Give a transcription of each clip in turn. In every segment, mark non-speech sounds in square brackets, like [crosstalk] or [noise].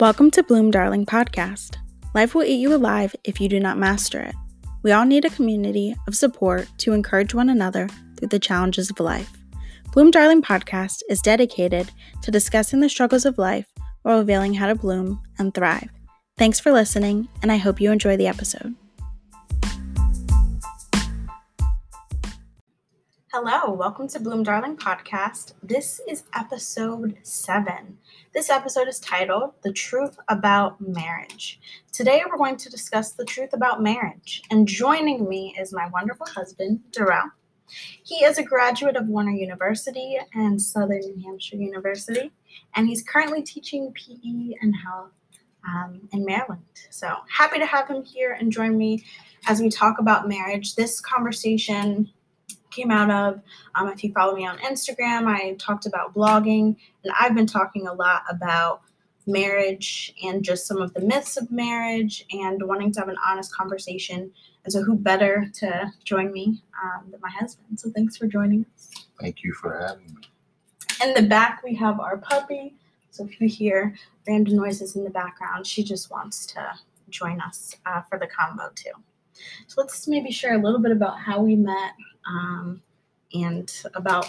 Welcome to Bloom Darling Podcast. Life will eat you alive if you do not master it. We all need a community of support to encourage one another through the challenges of life. Bloom Darling Podcast is dedicated to discussing the struggles of life while revealing how to bloom and thrive. Thanks for listening, and I hope you enjoy the episode. Hello, welcome to Bloom Darling Podcast. This is episode seven. This episode is titled The Truth About Marriage. Today we're going to discuss the truth about marriage, and joining me is my wonderful husband, Darelle. He is a graduate of Warner University and Southern New Hampshire University, and he's currently teaching PE and health um, in Maryland. So happy to have him here and join me as we talk about marriage. This conversation came out of. Um, if you follow me on Instagram, I talked about blogging, and I've been talking a lot about marriage and just some of the myths of marriage and wanting to have an honest conversation. And so, who better to join me um, than my husband? So, thanks for joining us. Thank you for having me. In the back, we have our puppy. So, if you hear random noises in the background, she just wants to join us uh, for the combo too. So, let's maybe share a little bit about how we met um, and about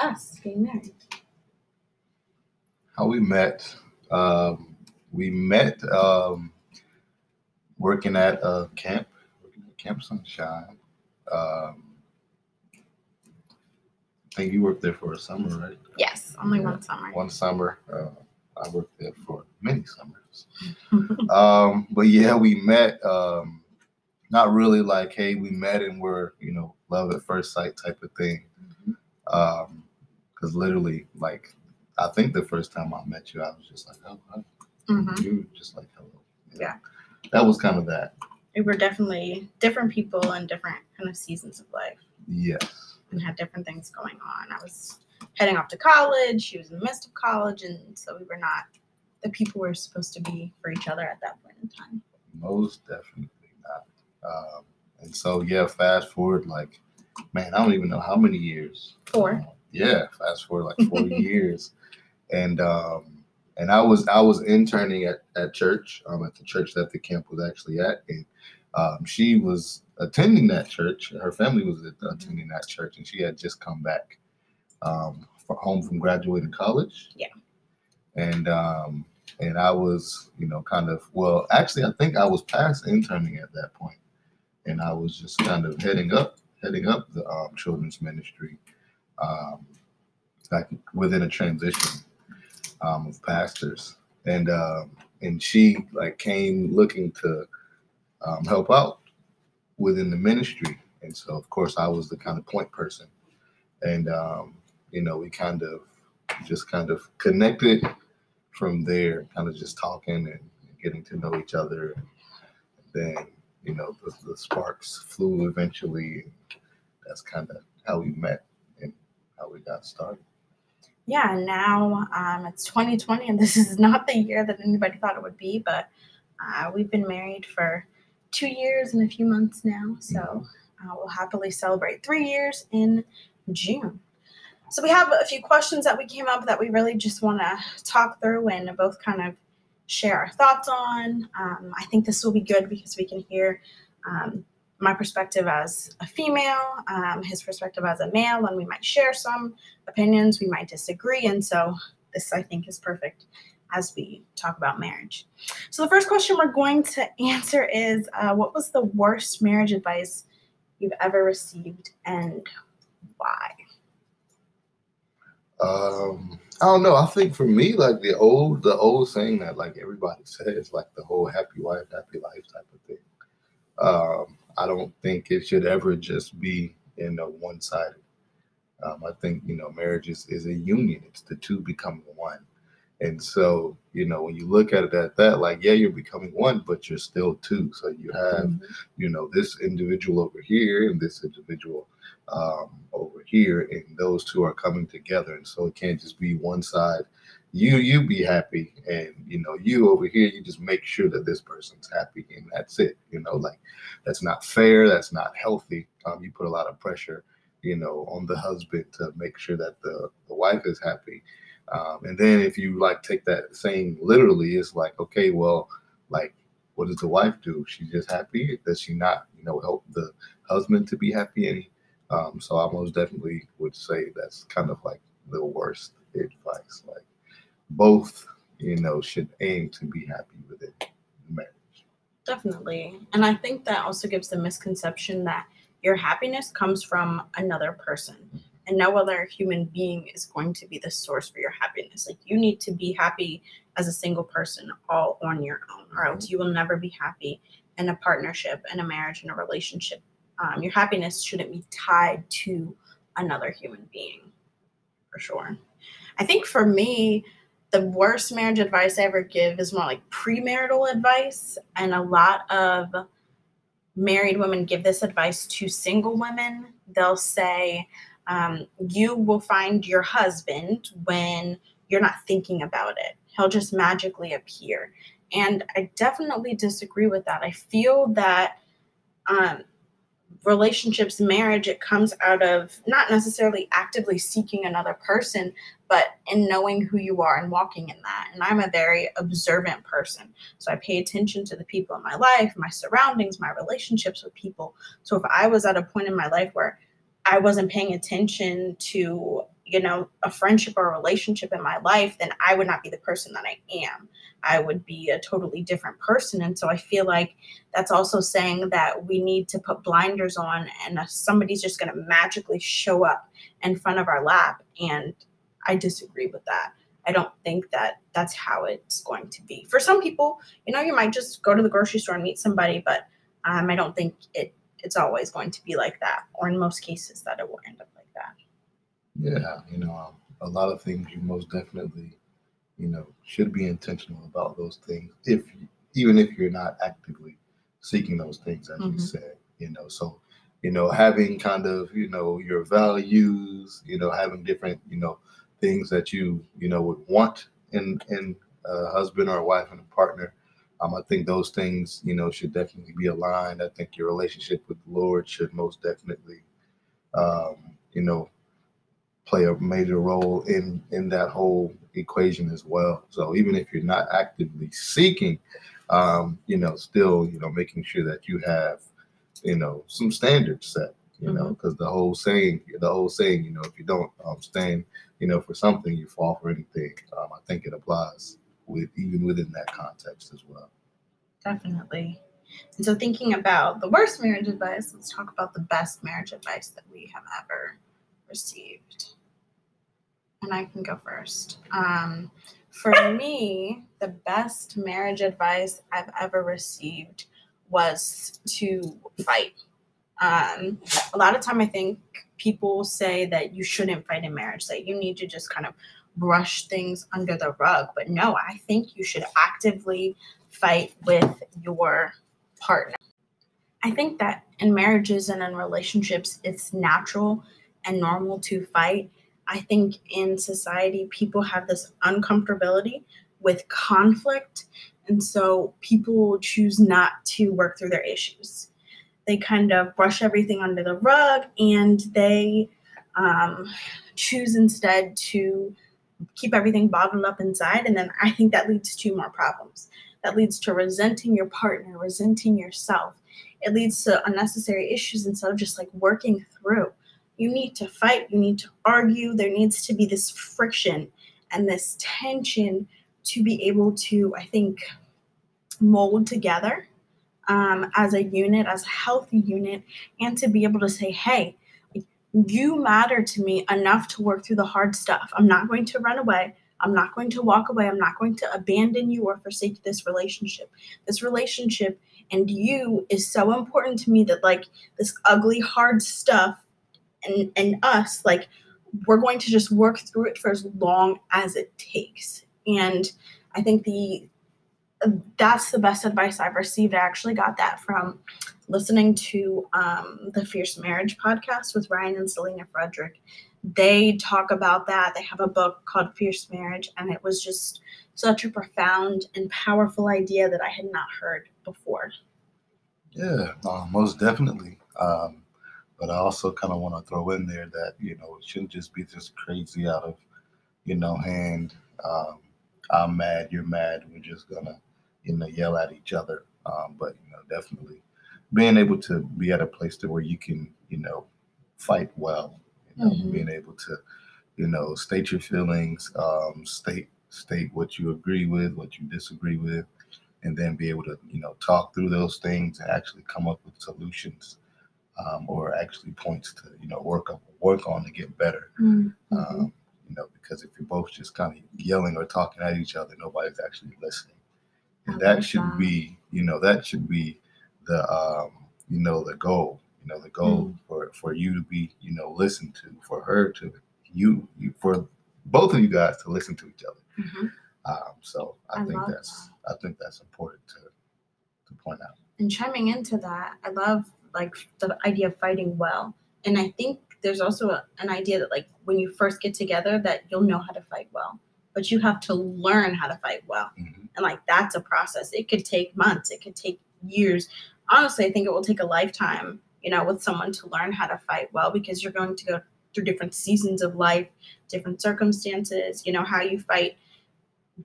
us being married. How we met? Um, we met um, working at a camp, working at Camp Sunshine. Um, I think you worked there for a summer, right? Yes, only one summer. One summer. Uh, I worked there for many summers. [laughs] um, but yeah, we met. Um, not really like, hey, we met and we're, you know, love at first sight type of thing. Mm-hmm. Um, because literally, like, I think the first time I met you, I was just like, oh, hi. Mm-hmm. you just like, hello. Yeah. yeah. That was kind of that. We were definitely different people in different kind of seasons of life. Yes. And had different things going on. I was heading off to college. She was in the midst of college, and so we were not the people we were supposed to be for each other at that point in time. Most definitely not. Um, and so, yeah, fast forward like, man, I don't even know how many years. Four. Um, yeah, fast forward like four [laughs] years, and um, and I was I was interning at at church, um, at the church that the camp was actually at, and um, she was attending that church. Her family was attending that church, and she had just come back um, home from graduating college. Yeah. And um, and I was, you know, kind of well, actually, I think I was past interning at that point and I was just kind of heading up, heading up the um, children's ministry, um, like within a transition um, of pastors, and um, and she like came looking to um, help out within the ministry, and so of course I was the kind of point person, and um, you know we kind of just kind of connected from there, kind of just talking and getting to know each other, and then you know, the, the sparks flew eventually. That's kind of how we met and how we got started. Yeah, now um, it's 2020, and this is not the year that anybody thought it would be, but uh, we've been married for two years and a few months now. So mm-hmm. uh, we'll happily celebrate three years in June. So we have a few questions that we came up that we really just want to talk through and both kind of share our thoughts on. Um, I think this will be good because we can hear um, my perspective as a female, um, his perspective as a male, and we might share some opinions, we might disagree. And so this, I think, is perfect as we talk about marriage. So the first question we're going to [laughs] answer is uh, What was the worst marriage advice you've ever received and why? Um, I don't know. I think for me, like the old, the old saying that like everybody says, like the whole happy wife, happy life type of thing. Um, I don't think it should ever just be in a one-sided. Um, I think you know, marriage is, is a union. It's the two becoming one. And so, you know, when you look at it at that, like, yeah, you're becoming one, but you're still two. So you have, mm-hmm. you know, this individual over here and this individual um, over here, and those two are coming together. And so it can't just be one side. You you be happy, and you know you over here. You just make sure that this person's happy, and that's it. You know, like that's not fair. That's not healthy. Um, you put a lot of pressure, you know, on the husband to make sure that the the wife is happy. Um, and then if you like take that saying literally, it's like, okay, well, like, what does the wife do? She's just happy. Does she not, you know, help the husband to be happy? And um, so I most definitely would say that's kind of like the worst advice. Like both, you know, should aim to be happy within marriage. Definitely. And I think that also gives the misconception that your happiness comes from another person and no other human being is going to be the source for your happiness. Like you need to be happy as a single person all on your own, or else you will never be happy in a partnership, in a marriage, in a relationship. Um, your happiness shouldn't be tied to another human being, for sure. I think for me, the worst marriage advice I ever give is more like premarital advice, and a lot of married women give this advice to single women. They'll say, um, You will find your husband when you're not thinking about it, he'll just magically appear. And I definitely disagree with that. I feel that um, relationships, marriage, it comes out of not necessarily actively seeking another person, but in knowing who you are and walking in that. And I'm a very observant person. So I pay attention to the people in my life, my surroundings, my relationships with people. So if I was at a point in my life where I wasn't paying attention to, you know, a friendship or a relationship in my life, then I would not be the person that I am. I would be a totally different person. And so I feel like that's also saying that we need to put blinders on and somebody's just going to magically show up in front of our lap. And I disagree with that. I don't think that that's how it's going to be. For some people, you know, you might just go to the grocery store and meet somebody, but um, I don't think it it's always going to be like that, or in most cases, that it will end up like that. Yeah, you know, um, a lot of things you most definitely, you know, should be intentional about those things. If even if you're not actively seeking those things, as Mhm. you said, you know, so you know, having kind of you know your values, you know, having different you know things that you you know would want in in a husband or a wife and a partner. Um, I think those things, you know, should definitely be aligned. I think your relationship with the Lord should most definitely, um, you know, play a major role in in that whole equation as well. So even if you're not actively seeking, um, you know, still, you know, making sure that you have, you know, some standards set. You know, because the whole saying, the whole saying, you know, if you don't um, stand, you know, for something, you fall for anything. Um, I think it applies with even within that context as well. Definitely. And so, thinking about the worst marriage advice, let's talk about the best marriage advice that we have ever received. And I can go first. Um, for me, the best marriage advice I've ever received was to fight. Um, a lot of time, I think people say that you shouldn't fight in marriage, that you need to just kind of brush things under the rug. But no, I think you should actively fight with your partner. I think that in marriages and in relationships, it's natural and normal to fight. I think in society, people have this uncomfortability with conflict. And so people choose not to work through their issues. They kind of brush everything under the rug and they um, choose instead to keep everything bottled up inside. And then I think that leads to more problems that leads to resenting your partner, resenting yourself. It leads to unnecessary issues instead of just like working through. You need to fight, you need to argue. There needs to be this friction and this tension to be able to, I think, mold together um, as a unit, as a healthy unit, and to be able to say, hey, you matter to me enough to work through the hard stuff. I'm not going to run away. I'm not going to walk away. I'm not going to abandon you or forsake this relationship. This relationship and you is so important to me that like this ugly hard stuff and and us like we're going to just work through it for as long as it takes. And I think the that's the best advice I've received. I actually got that from listening to um, the Fierce Marriage podcast with Ryan and Selena Frederick they talk about that. They have a book called Fierce Marriage, and it was just such a profound and powerful idea that I had not heard before. Yeah, uh, most definitely. Um, but I also kind of want to throw in there that you know it shouldn't just be just crazy out of you know, hand. Um, I'm mad, you're mad. We're just gonna, you know, yell at each other. Um, but you know, definitely being able to be at a place to where you can, you know, fight well. You know, Mhm. being able to, you know, state your feelings, um, state state what you agree with, what you disagree with, and then be able to, you know, talk through those things and actually come up with solutions, um, or actually points to, you know, work up work on to get better. Mhm. Um, you know, because if you're both just kind of yelling or talking at each other, nobody's actually listening. And I that should be, you know, that should be the, um, you know, the goal. You know, the goal Mm. for for you to be, you know, listened to, for her to, you, you, for both of you guys to listen to each other. Mhm. Um, so I, I think that's, I think that's important to to point out. and chiming into that, I love like the idea of fighting well. And I think there's also a, an idea that like when you first get together that you'll know how to fight well, but you have to learn how to fight well. Mhm. And like that's a process. It could take months, it could take years. Honestly, I think it will take a lifetime, you know, with someone to learn how to fight well because you're going to go through different seasons of life, different circumstances, you know, how you fight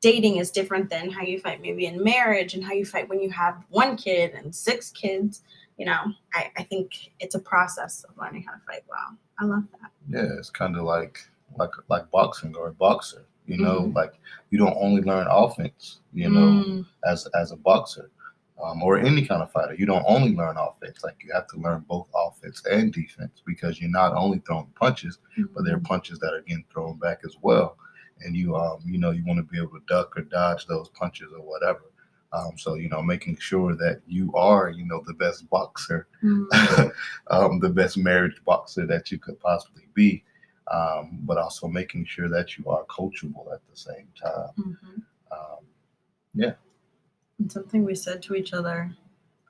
dating is different than how you fight maybe in marriage and how you fight when you have one kid and six kids. You know, I, I think it's a process of learning how to fight well. I love that. Yeah, it's kind of like like like boxing or a boxer. You know, Mhm. like you don't only learn offense. You know, Mm, as as a boxer um, or any kind of fighter. You don't only learn offense; like you have to learn both offense and defense because you're not only throwing punches, but there are punches that are getting thrown back as well. And you um you know you want to be able to duck or dodge those punches or whatever. Um, so you know making sure that you are you know the best boxer, mm, [laughs] um, the best marriage boxer that you could possibly be. Um, but also making sure that you are coachable at the same time. mhm. Um, And something we said to each other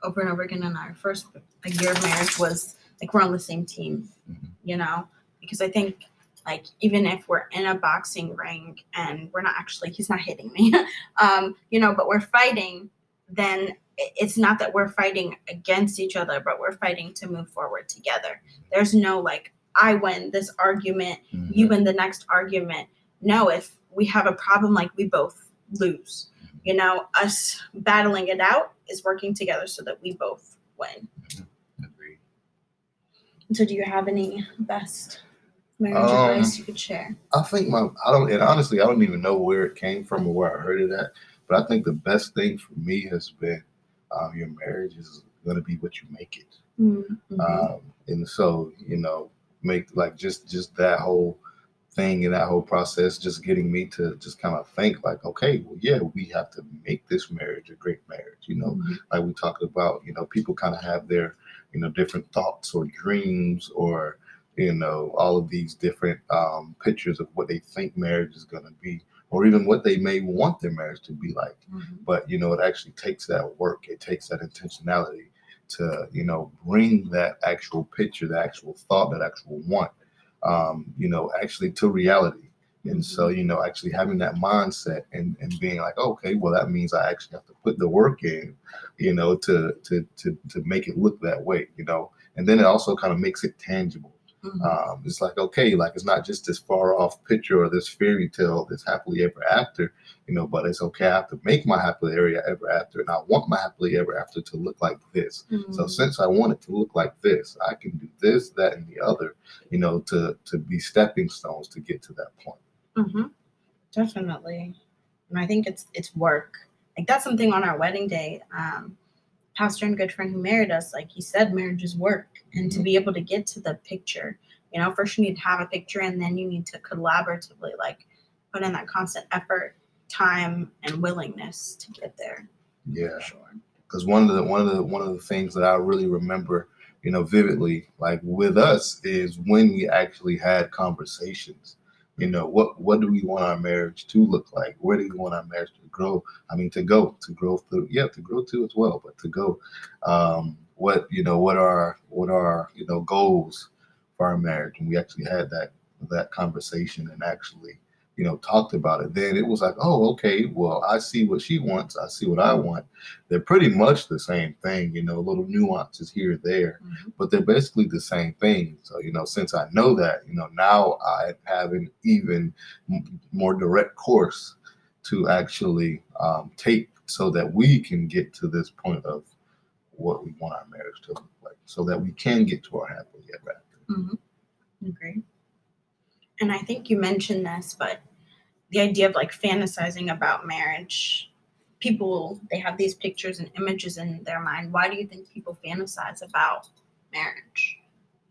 over and over again in our first like, year of marriage was like we're on the same team, Mhm. you know, because I think like even if we're in a boxing ring and we're not actually he's not hitting me, [laughs] um, you know, but we're fighting, then it's not that we're fighting against each other, but we're fighting to move forward together. There's no like I win this argument, you win the next argument. No, if we have a problem, like we both lose. You know, us battling it out is working together so that we both win. Agreed. So, do you have any best marriage Um, advice you could share? I think my I don't and honestly I don't even know where it came from or where I heard it at, but I think the best thing for me has been um, your marriage is going to be what you make it, Mm-hmm. um, and so you know make like just just that whole thing in that whole process just getting me to just kind of think like okay well yeah we have to make this marriage a great marriage you know Mm-hmm. like we talked about, you know, people kind of have their, you know, different thoughts or dreams or, you know, all of these different um, pictures of what they think marriage is going to be, or even what they may want their marriage to be like. Mhm. But, you know, it actually takes that work, it takes that intentionality to, you know, bring that actual picture, the actual thought, that actual want, um, you know, actually to reality. And so, you know, actually having that mindset and, and being like, okay, well, that means I actually have to put the work in, you know, to to to to make it look that way, you know. And then it also kind of makes it tangible. Mhm. Um, it's like, okay, like it's not just this far off picture or this fairy tale, this happily ever after, you know, but it's okay. I have to make my happily ever after, and I want my happily ever after to look like this. So Mhm. since I want it to look like this, I can do this, that, and the other, you know, to to be stepping stones to get to that point. hmm Definitely. And I think it's it's work. Like that's something on our wedding day. Um, pastor and good friend who married us, like he said, marriage is work. And to Mhm. be able to get to the picture, you know, first you need to have a picture and then you need to collaboratively like put in that constant effort, time, and willingness to get there. Yeah. Sure. because one of the one of the one of the things that I really remember, you know, vividly, like with us, is when we actually had conversations. You know, what what do we want our marriage to look like? Where do we want our marriage to grow? I mean, to go, to grow through, yeah, to grow to as well, but to go. Um, what you know, what are what are you know goals for our marriage? And we actually had that that conversation and actually, you know, talked about it, then it was like, oh, okay, well, I see what she wants, I see what I want. They're pretty much the same thing, you know, little nuances here and there, Mhm. but they're basically the same thing. So, you know, since I know that, you know, now I have an even more direct course to actually um, take so that we can get to this point of what we want our marriage to look like, so that we can get to our happily ever after. Mm-hmm. Agree. And I think you mentioned this, but the idea of like fantasizing about marriage, people they have these pictures and images in their mind. Why do you think people fantasize about marriage?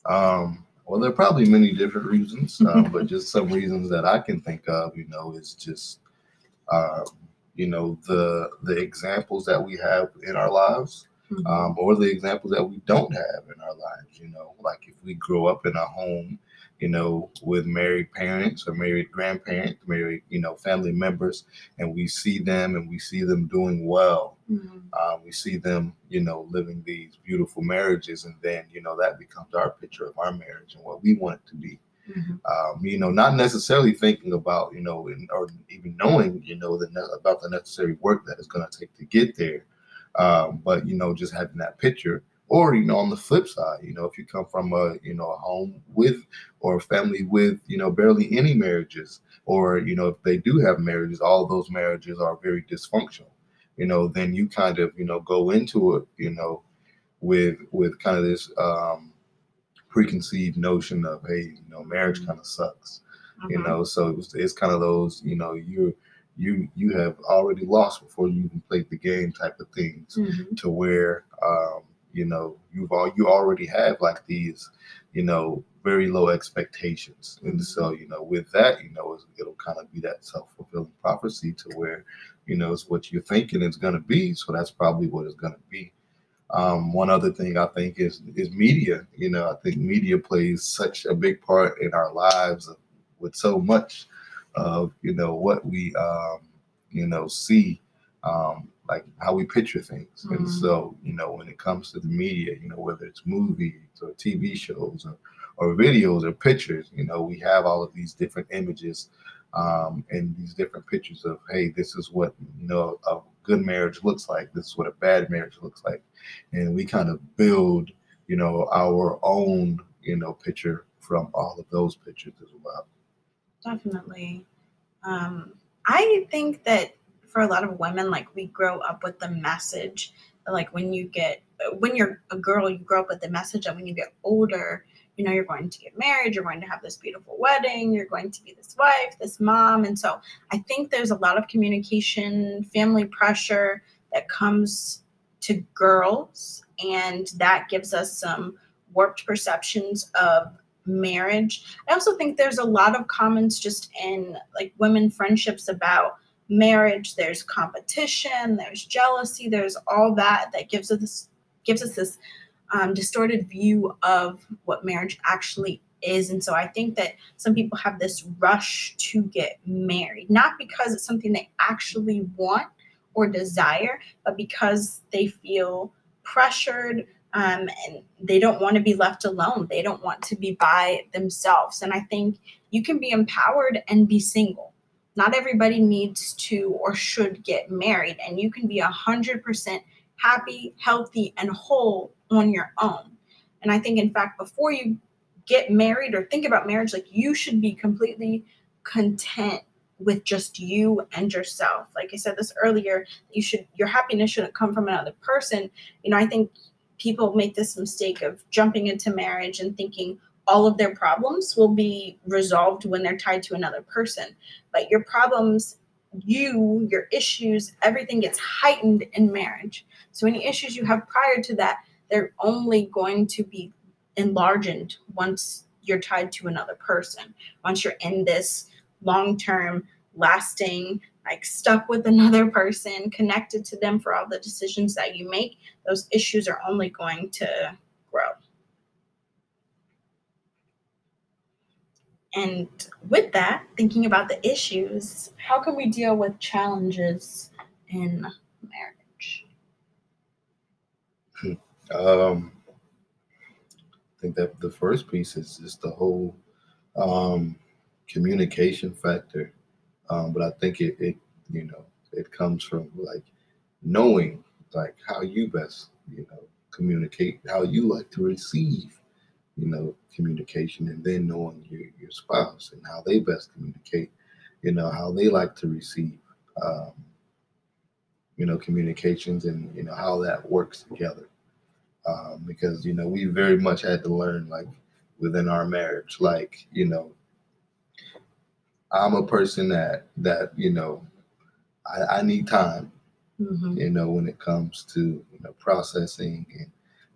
Um, well, there are probably many different reasons, [laughs] um, but just some reasons that I can think of, you know, is just, um, you know, the the examples that we have in our lives, Mhm. um, or the examples that we don't have in our lives. You know, like if we grow up in a home, you know, with married parents or married grandparents, married, you know, family members, and we see them and we see them doing well Mhm. um, we see them, you know, living these beautiful marriages, and then you know that becomes our picture of our marriage and what we want it to be. Mhm. Um, you know, not necessarily thinking about, you know, in, or even knowing, you know, the ne- about the necessary work that it's going to take to get there, um, but you know, just having that picture. Or you know, on the flip side, you know, if you come from a you know a home with or a family with you know barely any marriages, or you know if they do have marriages, all those marriages are very dysfunctional you know, then you kind of, you know, go into it, you know, with with kind of this um preconceived notion of, hey, you know, marriage kind of sucks, you Mhm. know. So it's, it's kind of those, you know, you you you have already lost before you even played the game type of things Mhm. to where um, you know you've all you already have like these you know very low expectations. And so you know with that you know it'll kind of be that self-fulfilling prophecy to where you know it's what you're thinking it's going to be so that's probably what it's going to be. Um, one other thing i think is is media. You know i think media plays such a big part in our lives with so much of you know what we um, you know see um, like how we picture things. And Mhm. so, you know, when it comes to the media, you know, whether it's movies or TV shows or, or videos or pictures, you know, we have all of these different images um, and these different pictures of, hey, this is what, you know, a good marriage looks like. This is what a bad marriage looks like. And we kind of build, you know, our own, you know, picture from all of those pictures as well. Definitely. Um, I think that for a lot of women, like we grow up with the message, like when you get, when you're a girl, you grow up with the message that when you get older, you know, you're going to get married, you're going to have this beautiful wedding, you're going to be this wife, this mom. And so I think there's a lot of communication, family pressure that comes to girls, and that gives us some warped perceptions of marriage I also think there's a lot of comments just in like women friendships about marriage. There's competition, there's jealousy, there's all that that gives us gives us this um, distorted view of what marriage actually is. And so I think that some people have this rush to get married, not because it's something they actually want or desire, but because they feel pressured um, and they don't want to be left alone. They don't want to be by themselves. And I think you can be empowered and be single. Not everybody needs to or should get married, and you can be a hundred percent happy, healthy, and whole on your own. And I think, in fact, before you get married or think about marriage, like you should be completely content with just you and yourself. Like I said this earlier, you should your happiness shouldn't come from another person. You know, I think people make this mistake of jumping into marriage and thinking all of their problems will be resolved when they're tied to another person. But your problems, you, your issues, everything gets heightened in marriage. So any issues you have prior to that, they're only going to be enlarged once you're tied to another person. Once you're in this long-term, lasting, like stuck with another person, connected to them for all the decisions that you make, those issues are only going to grow. And with that, thinking about the issues, how can we deal with challenges in marriage? Um, I think that the first piece is just the whole um, communication factor. Um, but I think it, it, you know, it comes from like knowing like how you best, you know, communicate, how you like to receive, you know, communication, and then knowing your, your spouse and how they best communicate, you know, how they like to receive, um, you know, communications and, you know, how that works together. Um, because, you know, we very much had to learn like within our marriage, like, you know, I'm a person that, that, you know, I, I need time mm-hmm. you know, when it comes to you know processing and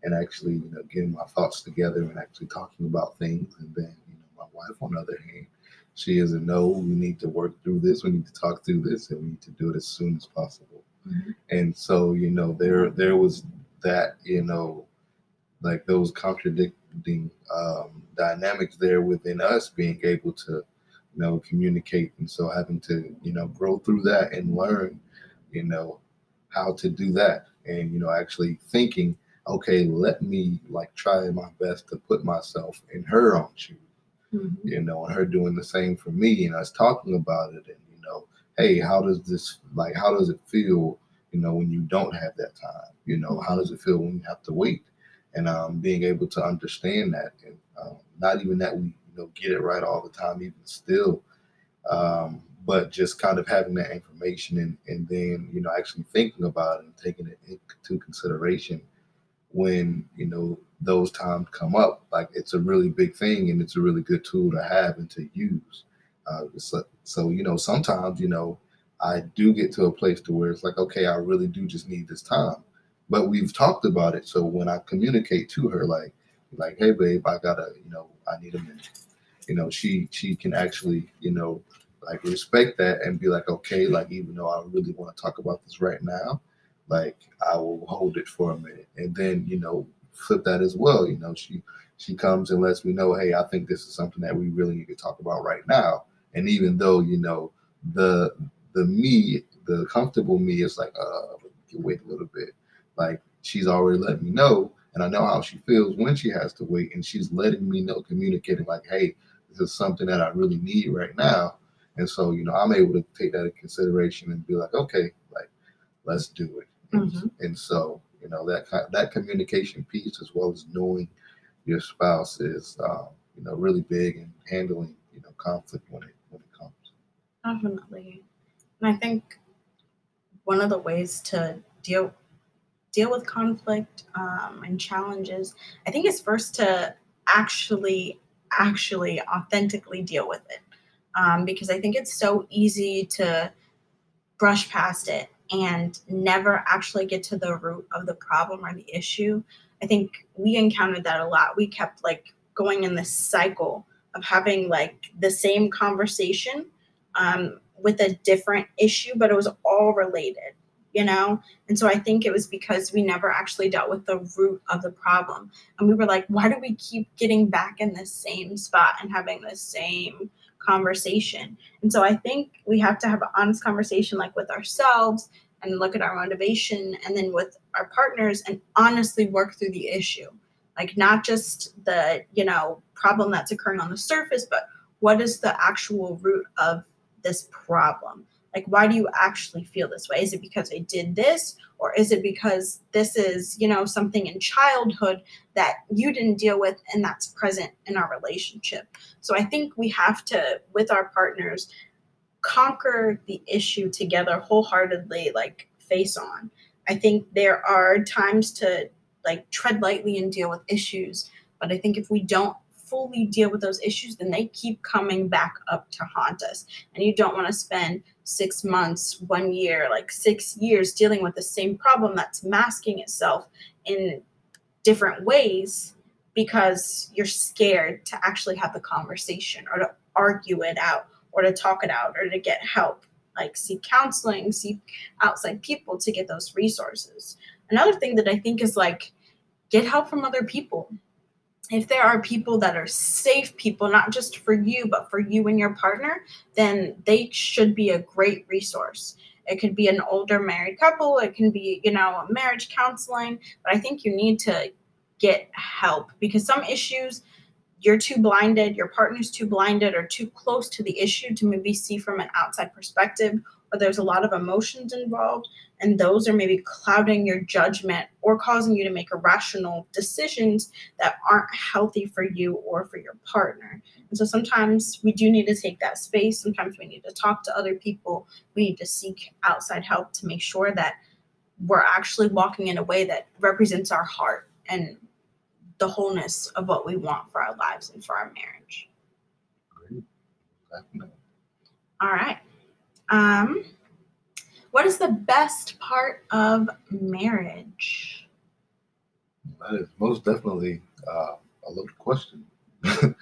and actually you know getting my thoughts together and actually talking about things. And then you know my wife, on the other hand, she is a no. We need to work through this. We need to talk through this, and we need to do it as soon as possible. Mm-hmm. And so you know there there was that you know like those contradicting um, dynamics there within us being able to you know communicate and so having to you know grow through that and learn you know how to do that and you know actually thinking okay let me like try my best to put myself in her own shoes mm-hmm. you know and her doing the same for me and us talking about it and you know hey how does this like how does it feel you know when you don't have that time you know how does it feel when you have to wait and um, being able to understand that and um, not even that we you know get it right all the time even still um, but just kind of having that information and, and then you know actually thinking about it and taking it into consideration when you know those times come up like it's a really big thing and it's a really good tool to have and to use. Uh, so, so you know sometimes you know i do get to a place to where it's like okay i really do just need this time. But we've talked about it. So when i communicate to her like like hey babe i gotta you know i need a minute. You know she she can actually you know like respect that and be like, okay, like even though I really want to talk about this right now, like I will hold it for a minute. And then, you know, flip that as well. You know, she she comes and lets me know, hey, I think this is something that we really need to talk about right now. And even though, you know, the the me, the comfortable me is like, uh, wait a little bit. Like she's already let me know, and I know how she feels when she has to wait, and she's letting me know, communicating like, hey, this is something that I really need right now and so, you know, I'm able to take that into consideration and be like, okay, like, let's do it. And, mm-hmm. and so, you know, that that communication piece, as well as knowing your spouse, is um, you know really big in handling you know conflict when it when it comes. Definitely, and I think one of the ways to deal deal with conflict um, and challenges, I think, is first to actually actually authentically deal with it um, because I think it's so easy to brush past it and never actually get to the root of the problem or the issue. I think we encountered that a lot. We kept like going in this cycle of having like the same conversation um, with a different issue, but it was all related, you know? And so I think it was because we never actually dealt with the root of the problem. And we were like, why do we keep getting back in the same spot and having the same conversation. And so I think we have to have an honest conversation like with ourselves and look at our motivation and then with our partners and honestly work through the issue. Like not just the, you know, problem that's occurring on the surface, but what is the actual root of this problem? Like why do you actually feel this way? Is it because I did this or is it because this is, you know, something in childhood that you didn't deal with and that's present in our relationship? So I think we have to, with our partners, conquer the issue together wholeheartedly, like face on. I think there are times to like tread lightly and deal with issues, but I think if we don't fully deal with those issues, then they keep coming back up to haunt us. And you don't want to spend six months, one year, like six years dealing with the same problem that's masking itself in different ways because you're scared to actually have the conversation or to argue it out or to talk it out or to get help. Like seek counseling seek outside people to get those resources. Another thing that i think is like get help from other people if there are people that are safe people not just for you but for you and your partner then they should be a great resource. It could be an older married couple it can be you know marriage counseling but i think you need to get help because some issues you're too blinded, your partner's too blinded or too close to the issue to maybe see from an outside perspective, or there's a lot of emotions involved, and those are maybe clouding your judgment or causing you to make irrational decisions that aren't healthy for you or for your partner. And so sometimes we do need to take that space. Sometimes we need to talk to other people. We need to seek outside help to make sure that we're actually walking in a way that represents our heart and the wholeness of what we want for our lives and for our marriage. Great. All right. Um, what is the best part of marriage? That is most definitely uh, a loaded question. [laughs]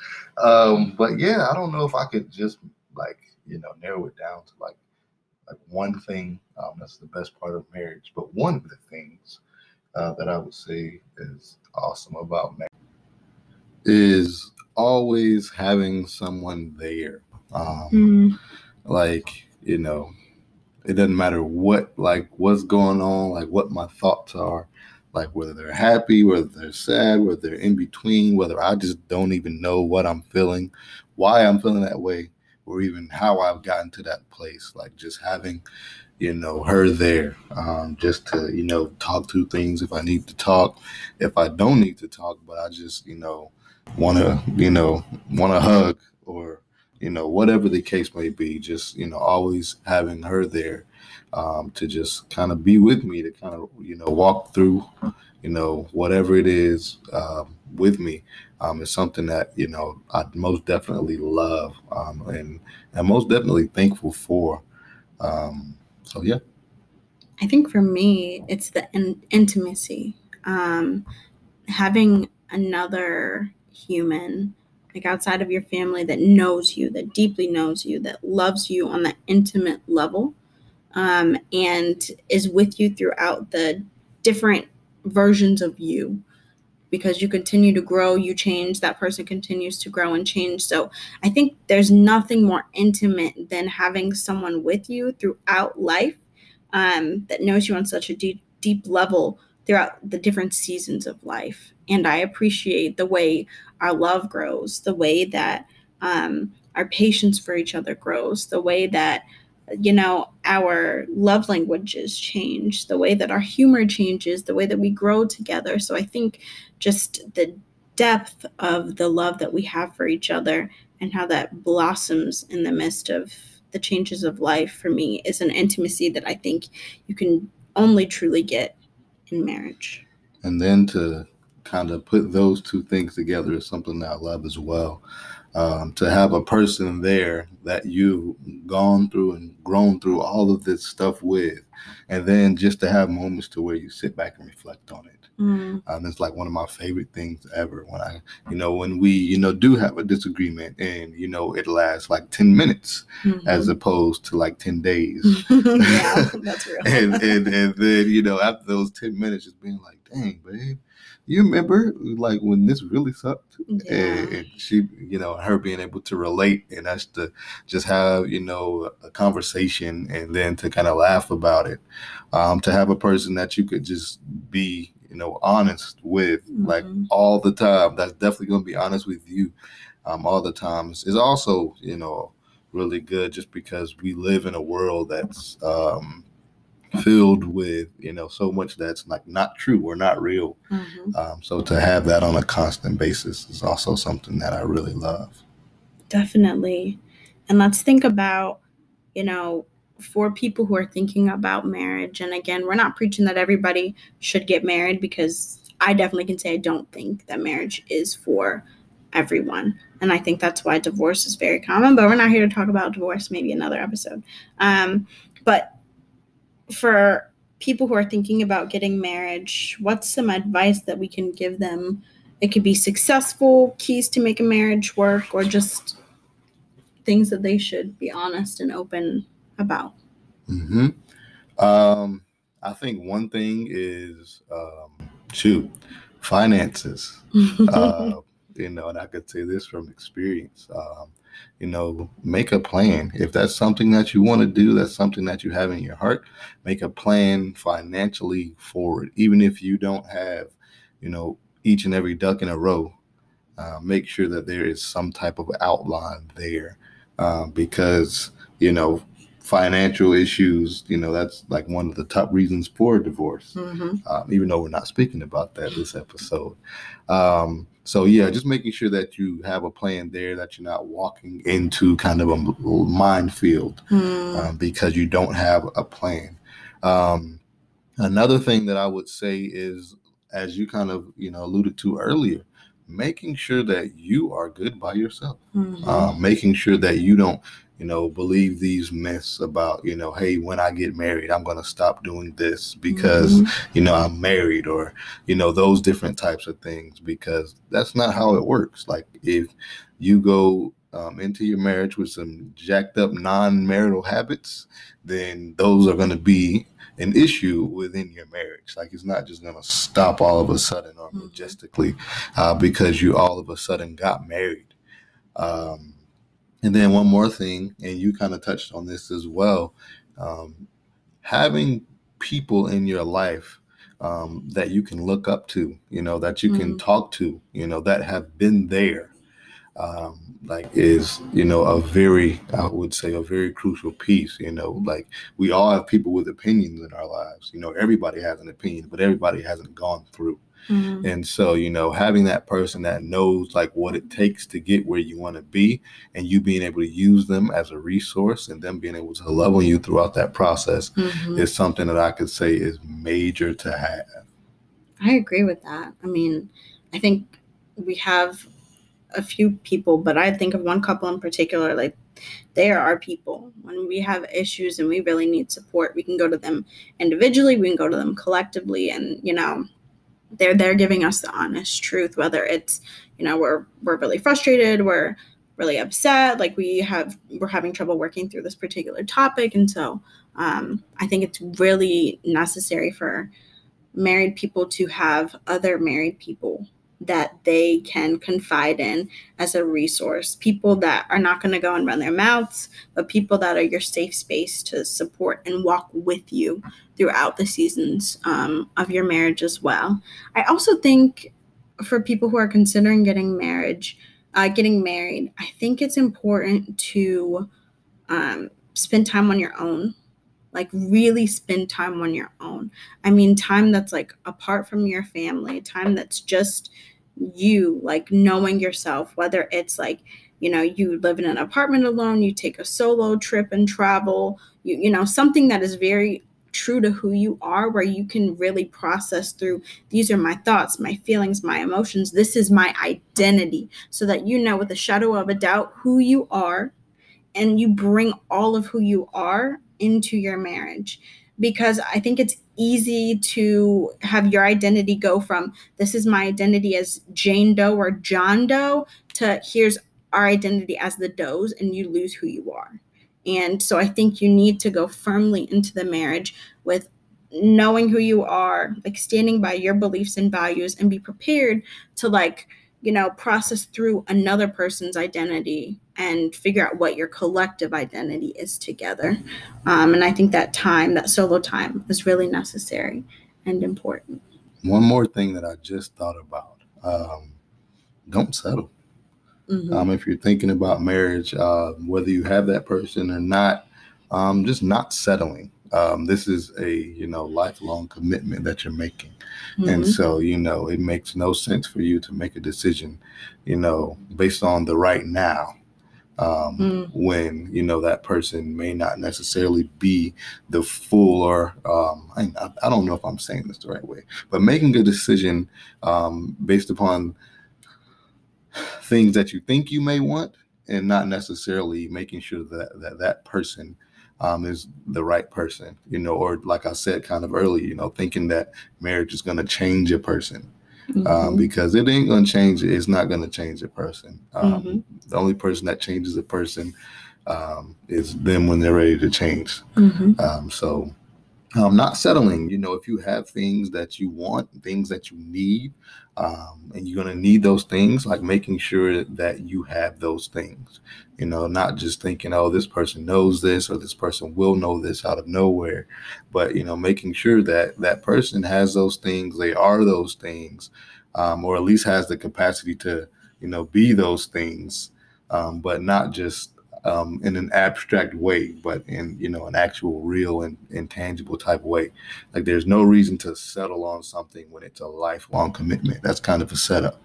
um, but yeah, I don't know if I could just like you know narrow it down to like like one thing um, that's the best part of marriage. But one of the things uh, that I would say is awesome about marriage is always having someone there. Um, Mm, like you know it doesn't matter what like what's going on like what my thoughts are like whether they're happy whether they're sad whether they're in between whether i just don't even know what i'm feeling why i'm feeling that way or even how i've gotten to that place like just having you know her there um, just to you know talk through things if i need to talk if i don't need to talk but i just you know want to you know want to hug or you know, whatever the case may be, just, you know, always having her there um, to just kind of be with me, to kind of, you know, walk through, you know, whatever it is um, with me um, is something that, you know, I most definitely love um, and I'm most definitely thankful for. Um, so, yeah. I think for me, it's the in- intimacy. Um, having another human, like outside of your family, that knows you, that deeply knows you, that loves you on that intimate level, um, and is with you throughout the different versions of you. Because you continue to grow, you change, that person continues to grow and change. So I think there's nothing more intimate than having someone with you throughout life um, that knows you on such a deep, deep level throughout the different seasons of life. And I appreciate the way our love grows, the way that um, our patience for each other grows, the way that, you know, our love languages change, the way that our humor changes, the way that we grow together. So I think just the depth of the love that we have for each other and how that blossoms in the midst of the changes of life for me is an intimacy that I think you can only truly get in marriage. And then to kind of put those two things together is something that I love as well. Um, to have a person there that you've gone through and grown through all of this stuff with, and then just to have moments to where you sit back and reflect on it. Mm, Um, it's like one of my favorite things ever when I, you know, when we, you know, do have a disagreement and, you know, it lasts like 10 minutes as mhm. opposed to like 10 days. [laughs] yeah, that's [laughs] real. and, and and then you know after those 10 minutes just being like dang babe you remember like when this really sucked yeah. and, and she you know her being able to relate and us to just have you know a conversation and then to kind of laugh about it um to have a person that you could just be you know honest with like Mhm. all the time that's definitely going to be honest with you um all the times is also you know really good just because we live in a world that's um filled with you know so much that's like not true or not real Mhm. um, so to have that on a constant basis is also something that i really love Definitely. And let's think about, you know, for people who are thinking about marriage, and again, we're not preaching that everybody should get married because I definitely can say I don't think that marriage is for everyone. And I think that's why divorce is very common, but we're not here to talk about divorce, maybe another episode. Um, but for people who are thinking about getting marriage, what's some advice that we can give them? It could be successful keys to make a marriage work or just things that they should be honest and open about. Mm-hmm. um, i think one thing is um, shoot finances [laughs] uh, you know, and I could say this from experience. Um, you know, make a plan. If that's something that you want to do, that's something that you have in your heart, make a plan financially for it. Even if you don't have, you know, each and every duck in a row, uh, make sure that there is some type of outline there uh, because you know financial issues you know that's like one of the top reasons for divorce Mm-hmm. um, even though we're not speaking about that this episode um, so yeah just making sure that you have a plan there that you're not walking into kind of a minefield Mm-hmm. um, because you don't have a plan. Um, another thing that I would say is, as you kind of you know alluded to earlier, making sure that you are good by yourself, Mhm. um, making sure that you don't you know believe these myths about you know hey when I get married I'm going to stop doing this because Mhm. you know I'm married or you know those different types of things because that's not how it works. Like if you go um, into your marriage with some jacked up non-marital habits, then those are going to be an issue within your marriage. Like it's not just going to stop all of a sudden or Mhm. majestically uh, because you all of a sudden got married. Um, and then one more thing, and you kind of touched on this as well, um, having people in your life um, that you can look up to, you know, that you can Mhm. talk to, you know, that have been there, um, like is, you know, a very, I would say, a very crucial piece. You know, like we all have people with opinions in our lives. You know, everybody has an opinion, but everybody hasn't gone through. Mhm. And so, you know, having that person that knows like what it takes to get where you want to be and you being able to use them as a resource and them being able to love on you throughout that process Mhm. is something that I could say is major to have. I agree with that. I mean, I think we have a few people, but I think of one couple in particular, like they are our people. When we have issues and we really need support, we can go to them individually, we can go to them collectively, and you know, they're they're giving us the honest truth, whether it's, you know, we're we're really frustrated, we're really upset, like we have we're having trouble working through this particular topic. And so um, I think it's really necessary for married people to have other married people that they can confide in as a resource. People that are not going to go and run their mouths, but people that are your safe space to support and walk with you throughout the seasons um, of your marriage as well. I also think for people who are considering getting marriage, uh, getting married, I think it's important to um, spend time on your own like really spend time on your own i mean time that's like apart from your family time that's just you like knowing yourself whether it's like you know you live in an apartment alone you take a solo trip and travel you you know something that is very true to who you are where you can really process through these are my thoughts my feelings my emotions this is my identity so that you know with a shadow of a doubt who you are and you bring all of who you are into your marriage because I think it's easy to have your identity go from this is my identity as Jane Doe or John Doe to here's our identity as the Does, and you lose who you are. And so I think you need to go firmly into the marriage with knowing who you are, like standing by your beliefs and values, and be prepared to like you know, process through another person's identity and figure out what your collective identity is together. Um, and I think that time, that solo time, is really necessary and important. One more thing that I just thought about um, don't settle. Mhm. Um, if you're thinking about marriage, uh, whether you have that person or not, um, just not settling. Um, this is a you know lifelong commitment that you're making, and Mhm. so you know it makes no sense for you to make a decision, you know, based on the right now, um, Mm. when you know that person may not necessarily be the full or um, I, I don't know if I'm saying this the right way, but making a decision um, based upon things that you think you may want and not necessarily making sure that that, that person um, is the right person, you know, or like I said kind of early, you know, thinking that marriage is going to change a person um, Mhm. because it ain't going to change it. It's not going to change a person. Um, Mhm. The only person that changes a person um, is them when they're ready to change. Mhm. Um, so, um, not settling. You know, if you have things that you want, things that you need, um, and you're going to need those things, like making sure that you have those things. You know, not just thinking, oh, this person knows this or this person will know this out of nowhere, but you know, making sure that that person has those things, they are those things, um, or at least has the capacity to you know, be those things, um, but not just um, in an abstract way, but in you know an actual, real and intangible type way. Like there's no reason to settle on something when it's a lifelong commitment. That's kind of a setup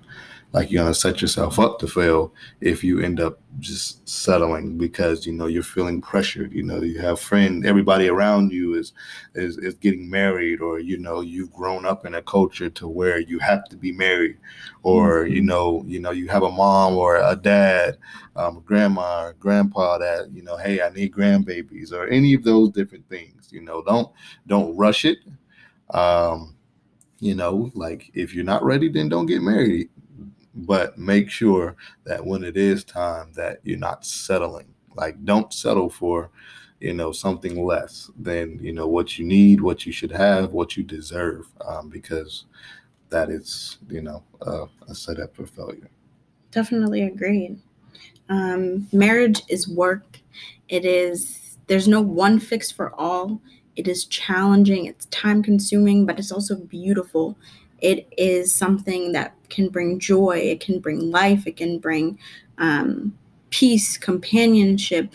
like you're gonna set yourself up to fail if you end up just settling because you know you're feeling pressured you know you have friends everybody around you is is is getting married or you know you've grown up in a culture to where you have to be married or mm-hmm. you know you know you have a mom or a dad um, grandma or grandpa that you know hey i need grandbabies or any of those different things you know don't don't rush it. Um you know like if you're not ready then don't get married. But make sure that when it is time that you're not settling. Like don't settle for you know something less than you know what you need what you should have what you deserve um, because that is you know uh, a setup for failure. Definitely agreed um, marriage is work. It is there's no one fix for all. It is challenging. It's time consuming but it's also beautiful. It is something that can bring joy, it can bring life, it can bring um, peace, companionship.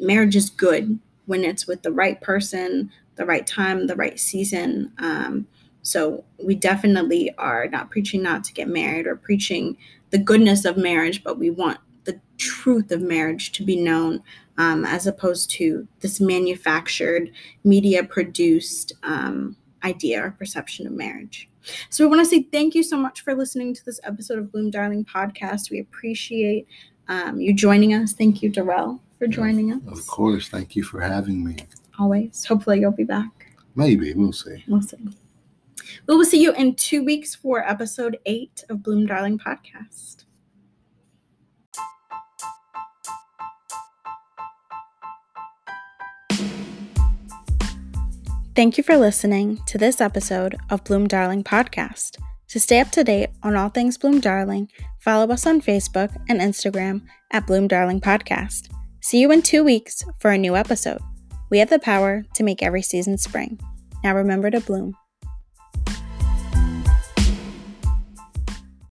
Marriage is good when it's with the right person, the right time, the right season. Um, so we definitely are not preaching not to get married or preaching the goodness of marriage, but we want the truth of marriage to be known um, as opposed to this manufactured, media produced um, idea or perception of marriage. So we want to say thank you so much for listening to this episode of Bloom Darling Podcast. We appreciate um, you joining us. Thank you, Darelle, for joining us. Of course. Thank you for having me. Always. Hopefully you'll be back. Maybe. We'll see. We'll see. We will see you in two weeks for episode eight of Bloom Darling Podcast. Thank you for listening to this episode of Bloom Darling Podcast. To stay up to date on all things Bloom Darling, follow us on Facebook and Instagram at Bloom Darling Podcast. See you in two weeks for a new episode. We have the power to make every season spring. Now remember to bloom.